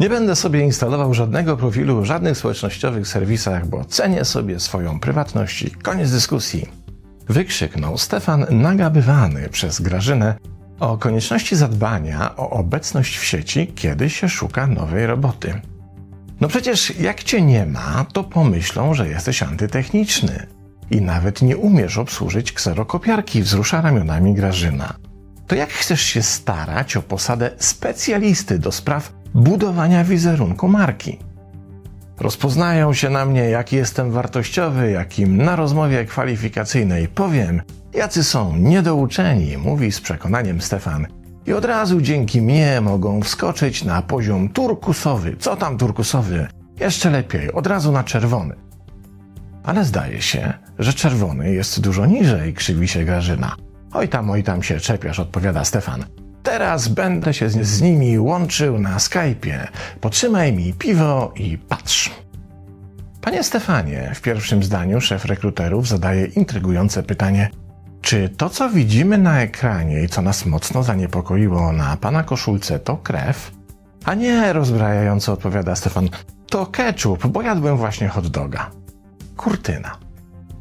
Nie będę sobie instalował żadnego profilu w żadnych społecznościowych serwisach, bo cenię sobie swoją prywatność koniec dyskusji. Wykrzyknął Stefan nagabywany przez Grażynę o konieczności zadbania o obecność w sieci, kiedy się szuka nowej roboty. No przecież jak cię nie ma, to pomyślą, że jesteś antytechniczny i nawet nie umiesz obsłużyć kserokopiarki, wzrusza ramionami Grażyna. To jak chcesz się starać o posadę specjalisty do spraw budowania wizerunku marki? Rozpoznają się na mnie, jaki jestem wartościowy, jakim na rozmowie kwalifikacyjnej powiem, jacy są niedouczeni, mówi z przekonaniem Stefan. I od razu dzięki mnie mogą wskoczyć na poziom turkusowy. Co tam turkusowy? Jeszcze lepiej, od razu na czerwony. Ale zdaje się, że czerwony jest dużo niżej, krzywi się Grażyna. Oj tam, oj tam się czepiasz, odpowiada Stefan. Teraz będę się z, z nimi łączył na Skype'ie. Potrzymaj mi piwo i patrz. Panie Stefanie, w pierwszym zdaniu szef rekruterów zadaje intrygujące pytanie: czy to, co widzimy na ekranie i co nas mocno zaniepokoiło na pana koszulce, to krew? A nie, rozbrajająco odpowiada Stefan, to ketchup, bo jadłem właśnie hot doga. Kurtyna.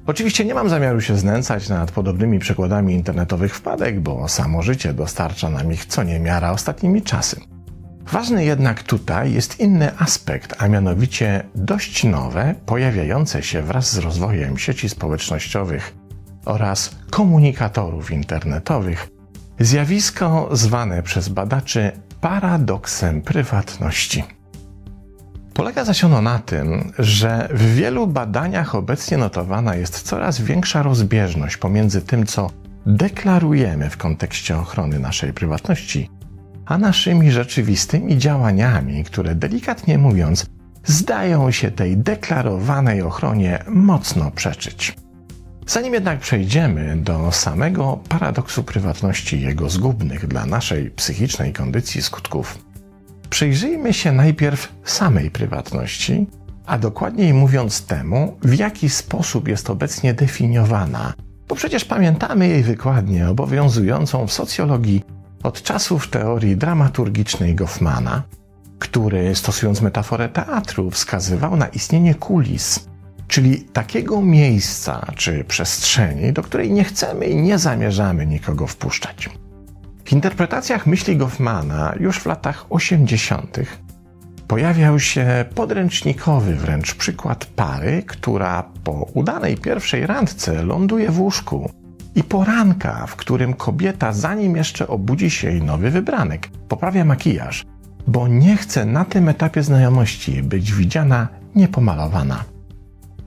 Oczywiście nie mam zamiaru się znęcać nad podobnymi przykładami internetowych wpadek, bo samo życie dostarcza nam ich co niemiara ostatnimi czasy. Ważny jednak tutaj jest inny aspekt, a mianowicie dość nowe, pojawiające się wraz z rozwojem sieci społecznościowych oraz komunikatorów internetowych, zjawisko zwane przez badaczy paradoksem prywatności. Polega zaś ono na tym, że w wielu badaniach obecnie notowana jest coraz większa rozbieżność pomiędzy tym, co deklarujemy w kontekście ochrony naszej prywatności, a naszymi rzeczywistymi działaniami, które delikatnie mówiąc, zdają się tej deklarowanej ochronie mocno przeczyć. Zanim jednak przejdziemy do samego paradoksu prywatności i jego zgubnych dla naszej psychicznej kondycji skutków, przyjrzyjmy się najpierw samej prywatności, a dokładniej mówiąc temu, w jaki sposób jest obecnie definiowana, bo przecież pamiętamy jej wykładnię obowiązującą w socjologii od czasów teorii dramaturgicznej Goffmana, który stosując metaforę teatru wskazywał na istnienie kulis, czyli takiego miejsca czy przestrzeni, do której nie chcemy i nie zamierzamy nikogo wpuszczać. W interpretacjach myśli Goffmana już w latach 80. pojawiał się podręcznikowy wręcz przykład pary, która po udanej pierwszej randce ląduje w łóżku i poranka, w którym kobieta, zanim jeszcze obudzi się jej nowy wybranek, poprawia makijaż, bo nie chce na tym etapie znajomości być widziana niepomalowana.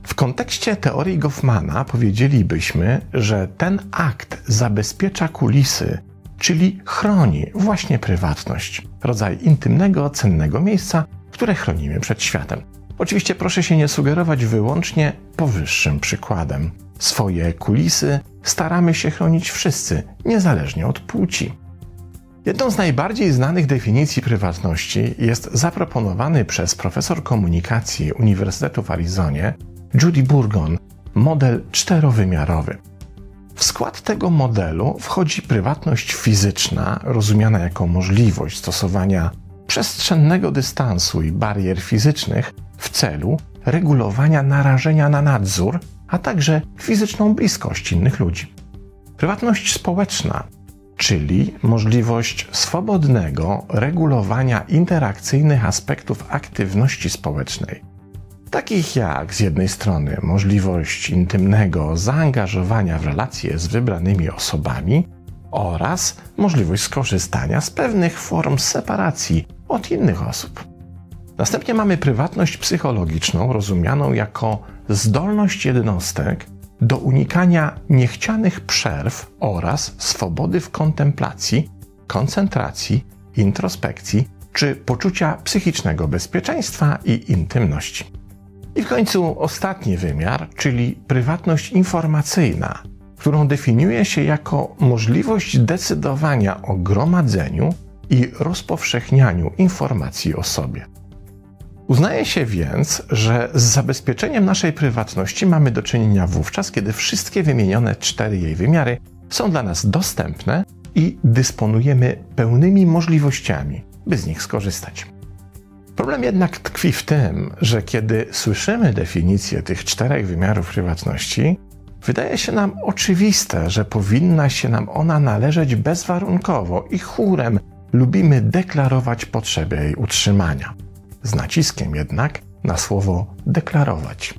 W kontekście teorii Goffmana powiedzielibyśmy, że ten akt zabezpiecza kulisy, czyli chroni właśnie prywatność, rodzaj intymnego, cennego miejsca, które chronimy przed światem. Oczywiście proszę się nie sugerować wyłącznie powyższym przykładem. Swoje kulisy staramy się chronić wszyscy, niezależnie od płci. Jedną z najbardziej znanych definicji prywatności jest zaproponowany przez profesor komunikacji Uniwersytetu w Arizonie Judy Burgon model czterowymiarowy. W skład tego modelu wchodzi prywatność fizyczna, rozumiana jako możliwość stosowania przestrzennego dystansu i barier fizycznych w celu regulowania narażenia na nadzór, a także fizyczną bliskość innych ludzi. Prywatność społeczna, czyli możliwość swobodnego regulowania interakcyjnych aspektów aktywności społecznej, takich jak z jednej strony możliwość intymnego zaangażowania w relacje z wybranymi osobami oraz możliwość skorzystania z pewnych form separacji od innych osób. Następnie mamy prywatność psychologiczną, rozumianą jako zdolność jednostek do unikania niechcianych przerw oraz swobody w kontemplacji, koncentracji, introspekcji czy poczucia psychicznego bezpieczeństwa i intymności. I w końcu ostatni wymiar, czyli prywatność informacyjna, którą definiuje się jako możliwość decydowania o gromadzeniu i rozpowszechnianiu informacji o sobie. Uznaje się więc, że z zabezpieczeniem naszej prywatności mamy do czynienia wówczas, kiedy wszystkie wymienione cztery jej wymiary są dla nas dostępne i dysponujemy pełnymi możliwościami, by z nich skorzystać. Problem jednak tkwi w tym, że kiedy słyszymy definicję tych czterech wymiarów prywatności, wydaje się nam oczywiste, że powinna się nam ona należeć bezwarunkowo i chórem lubimy deklarować potrzebę jej utrzymania. Z naciskiem jednak na słowo deklarować.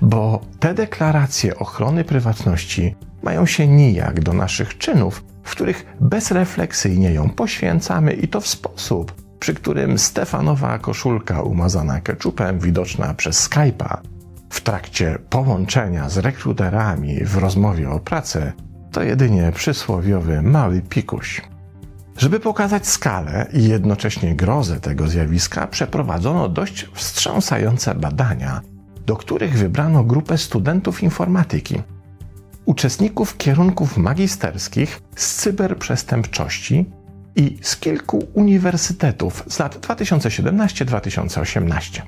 Bo te deklaracje ochrony prywatności mają się nijak do naszych czynów, w których bezrefleksyjnie ją poświęcamy i to w sposób, przy którym Stefanowa koszulka umazana keczupem, widoczna przez Skype'a, w trakcie połączenia z rekruterami w rozmowie o pracę, to jedynie przysłowiowy mały pikuś. Żeby pokazać skalę i jednocześnie grozę tego zjawiska, przeprowadzono dość wstrząsające badania, do których wybrano grupę studentów informatyki, uczestników kierunków magisterskich z cyberprzestępczości i z kilku uniwersytetów z lat 2017-2018.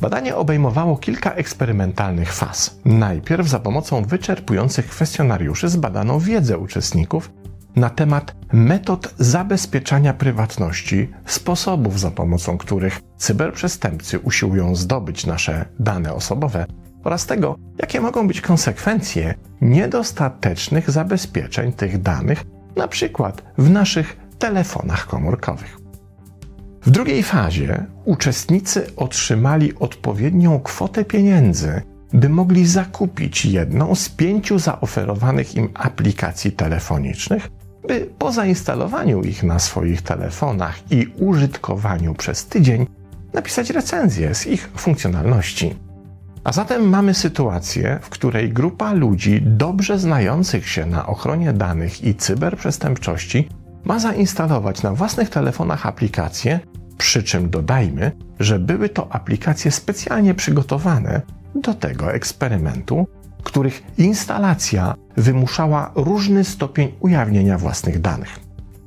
Badanie obejmowało kilka eksperymentalnych faz. Najpierw za pomocą wyczerpujących kwestionariuszy zbadano wiedzę uczestników na temat metod zabezpieczania prywatności, sposobów za pomocą których cyberprzestępcy usiłują zdobyć nasze dane osobowe oraz tego, jakie mogą być konsekwencje niedostatecznych zabezpieczeń tych danych, na przykład w naszych telefonach komórkowych. W drugiej fazie uczestnicy otrzymali odpowiednią kwotę pieniędzy, by mogli zakupić jedną z pięciu zaoferowanych im aplikacji telefonicznych, by po zainstalowaniu ich na swoich telefonach i użytkowaniu przez tydzień napisać recenzję z ich funkcjonalności. A zatem mamy sytuację, w której grupa ludzi dobrze znających się na ochronie danych i cyberprzestępczości ma zainstalować na własnych telefonach aplikacje, przy czym dodajmy, że były to aplikacje specjalnie przygotowane do tego eksperymentu, których instalacja wymuszała różny stopień ujawnienia własnych danych.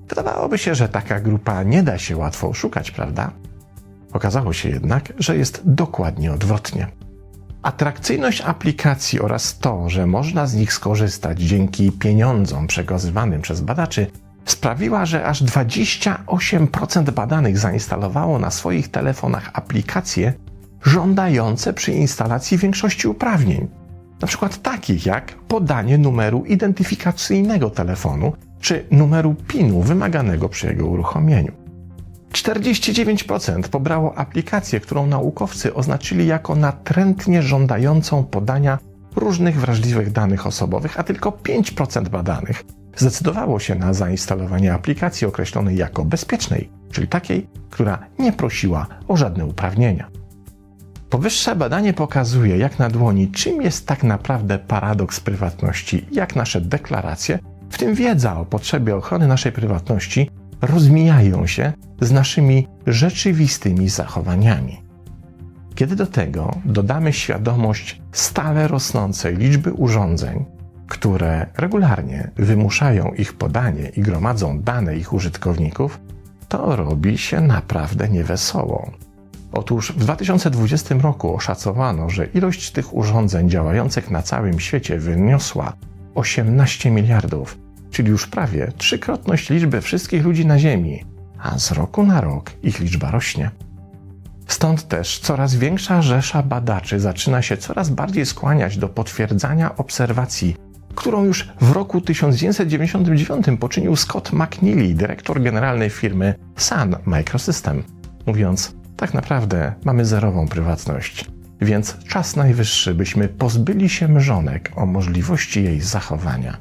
Wydawałoby się, że taka grupa nie da się łatwo oszukać, prawda? Okazało się jednak, że jest dokładnie odwrotnie. Atrakcyjność aplikacji oraz to, że można z nich skorzystać dzięki pieniądzom przekazywanym przez badaczy, sprawiła, że aż 28% badanych zainstalowało na swoich telefonach aplikacje żądające przy instalacji większości uprawnień. Przykład takich jak podanie numeru identyfikacyjnego telefonu czy numeru PIN-u wymaganego przy jego uruchomieniu. 49% pobrało aplikację, którą naukowcy oznaczyli jako natrętnie żądającą podania różnych wrażliwych danych osobowych, a tylko 5% badanych zdecydowało się na zainstalowanie aplikacji określonej jako bezpiecznej, czyli takiej, która nie prosiła o żadne uprawnienia. Powyższe badanie pokazuje, jak na dłoni, czym jest tak naprawdę paradoks prywatności, jak nasze deklaracje, w tym wiedza o potrzebie ochrony naszej prywatności, rozmijają się z naszymi rzeczywistymi zachowaniami. Kiedy do tego dodamy świadomość stale rosnącej liczby urządzeń, które regularnie wymuszają ich podanie i gromadzą dane ich użytkowników, to robi się naprawdę niewesoło. Otóż w 2020 roku oszacowano, że ilość tych urządzeń działających na całym świecie wyniosła 18 miliardów, czyli już prawie trzykrotność liczby wszystkich ludzi na Ziemi, a z roku na rok ich liczba rośnie. Stąd też coraz większa rzesza badaczy zaczyna się coraz bardziej skłaniać do potwierdzania obserwacji którą już w roku 1999 poczynił Scott McNeely, dyrektor generalny firmy Sun Microsystem, mówiąc: Tak naprawdę mamy zerową prywatność, więc czas najwyższy, byśmy pozbyli się mrzonek o możliwości jej zachowania.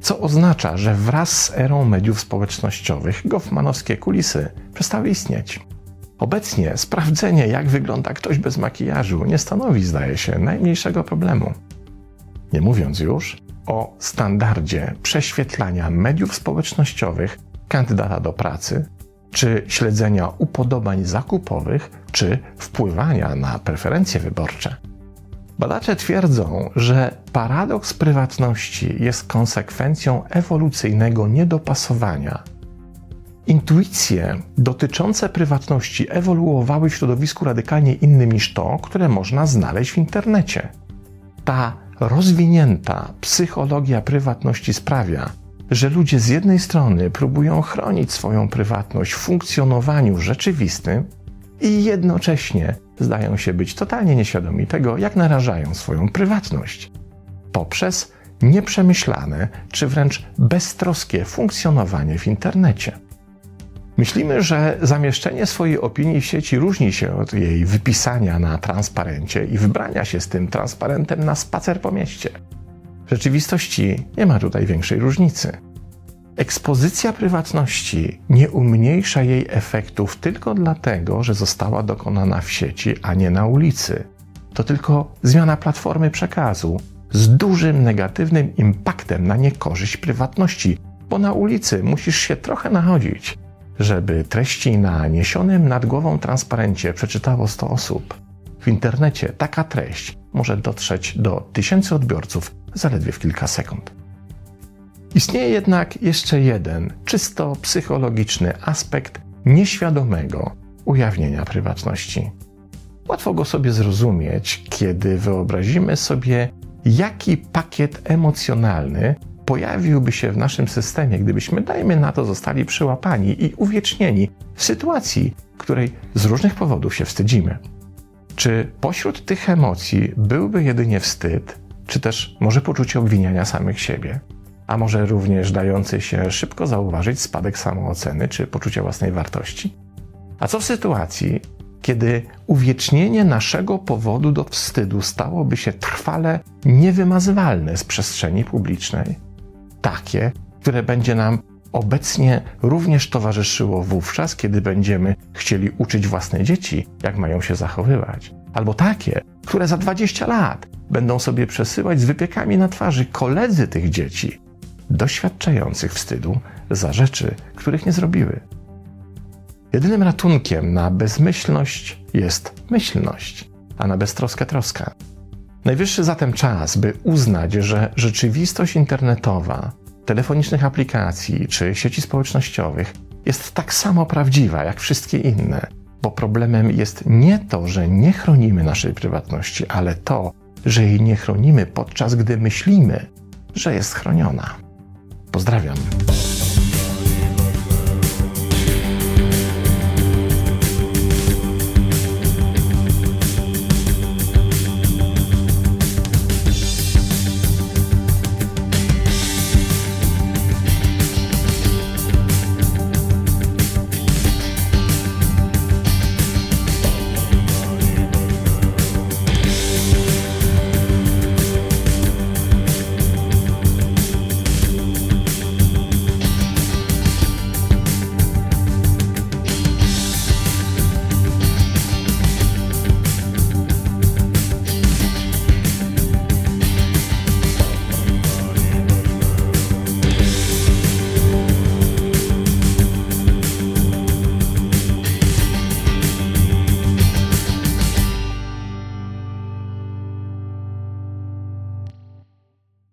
Co oznacza, że wraz z erą mediów społecznościowych goffmanowskie kulisy przestały istnieć. Obecnie sprawdzenie, jak wygląda ktoś bez makijażu, nie stanowi, zdaje się, najmniejszego problemu. Nie mówiąc już o standardzie prześwietlania mediów społecznościowych kandydata do pracy, czy śledzenia upodobań zakupowych, czy wpływania na preferencje wyborcze. Badacze twierdzą, że paradoks prywatności jest konsekwencją ewolucyjnego niedopasowania Intuicje dotyczące prywatności ewoluowały w środowisku radykalnie innym niż to, które można znaleźć w internecie. Ta rozwinięta psychologia prywatności sprawia, że ludzie z jednej strony próbują chronić swoją prywatność w funkcjonowaniu rzeczywistym i jednocześnie zdają się być totalnie nieświadomi tego, jak narażają swoją prywatność poprzez nieprzemyślane czy wręcz beztroskie funkcjonowanie w internecie. Myślimy, że zamieszczenie swojej opinii w sieci różni się od jej wypisania na transparencie i wybrania się z tym transparentem na spacer po mieście. W rzeczywistości nie ma tutaj większej różnicy. Ekspozycja prywatności nie umniejsza jej efektów tylko dlatego, że została dokonana w sieci, a nie na ulicy. To tylko zmiana platformy przekazu z dużym negatywnym impaktem na niekorzyść prywatności, bo na ulicy musisz się trochę nachodzić, żeby treści na niesionym nad głową transparencie przeczytało 100 osób. W internecie taka treść może dotrzeć do tysięcy odbiorców zaledwie w kilka sekund. Istnieje jednak jeszcze jeden, czysto psychologiczny aspekt nieświadomego ujawnienia prywatności. Łatwo go sobie zrozumieć, kiedy wyobrazimy sobie, jaki pakiet emocjonalny pojawiłby się w naszym systemie, gdybyśmy, dajmy na to, zostali przyłapani i uwiecznieni w sytuacji, której z różnych powodów się wstydzimy. Czy pośród tych emocji byłby jedynie wstyd, czy też może poczucie obwiniania samych siebie? A może również dający się szybko zauważyć spadek samooceny czy poczucia własnej wartości? A co w sytuacji, kiedy uwiecznienie naszego powodu do wstydu stałoby się trwale niewymazywalne z przestrzeni publicznej? Takie, które będzie nam obecnie również towarzyszyło wówczas, kiedy będziemy chcieli uczyć własne dzieci, jak mają się zachowywać. Albo takie, które za 20 lat będą sobie przesyłać z wypiekami na twarzy koledzy tych dzieci, doświadczających wstydu za rzeczy, których nie zrobiły. Jedynym ratunkiem na bezmyślność jest myślność, a na beztroskę troska. Najwyższy zatem czas, by uznać, że rzeczywistość internetowa, telefonicznych aplikacji czy sieci społecznościowych jest tak samo prawdziwa jak wszystkie inne, bo problemem jest nie to, że nie chronimy naszej prywatności, ale to, że jej nie chronimy podczas gdy myślimy, że jest chroniona. Pozdrawiam.